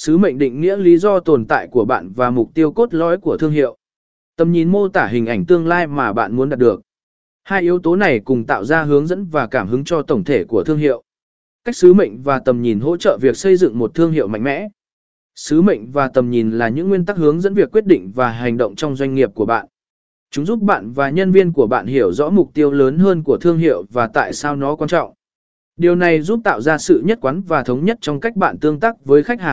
Sứ mệnh định nghĩa lý do tồn tại của bạn và mục tiêu cốt lõi của thương hiệu. Tầm nhìn mô tả hình ảnh tương lai mà bạn muốn đạt được. Hai yếu tố này cùng tạo ra hướng dẫn và cảm hứng cho tổng thể của thương hiệu. Cách sứ mệnh và tầm nhìn hỗ trợ việc xây dựng một thương hiệu mạnh mẽ. Sứ mệnh và tầm nhìn là những nguyên tắc hướng dẫn việc quyết định và hành động trong doanh nghiệp của bạn. Chúng giúp bạn và nhân viên của bạn hiểu rõ mục tiêu lớn hơn của thương hiệu và tại sao nó quan trọng. Điều này giúp tạo ra sự nhất quán và thống nhất trong cách bạn tương tác với khách hàng.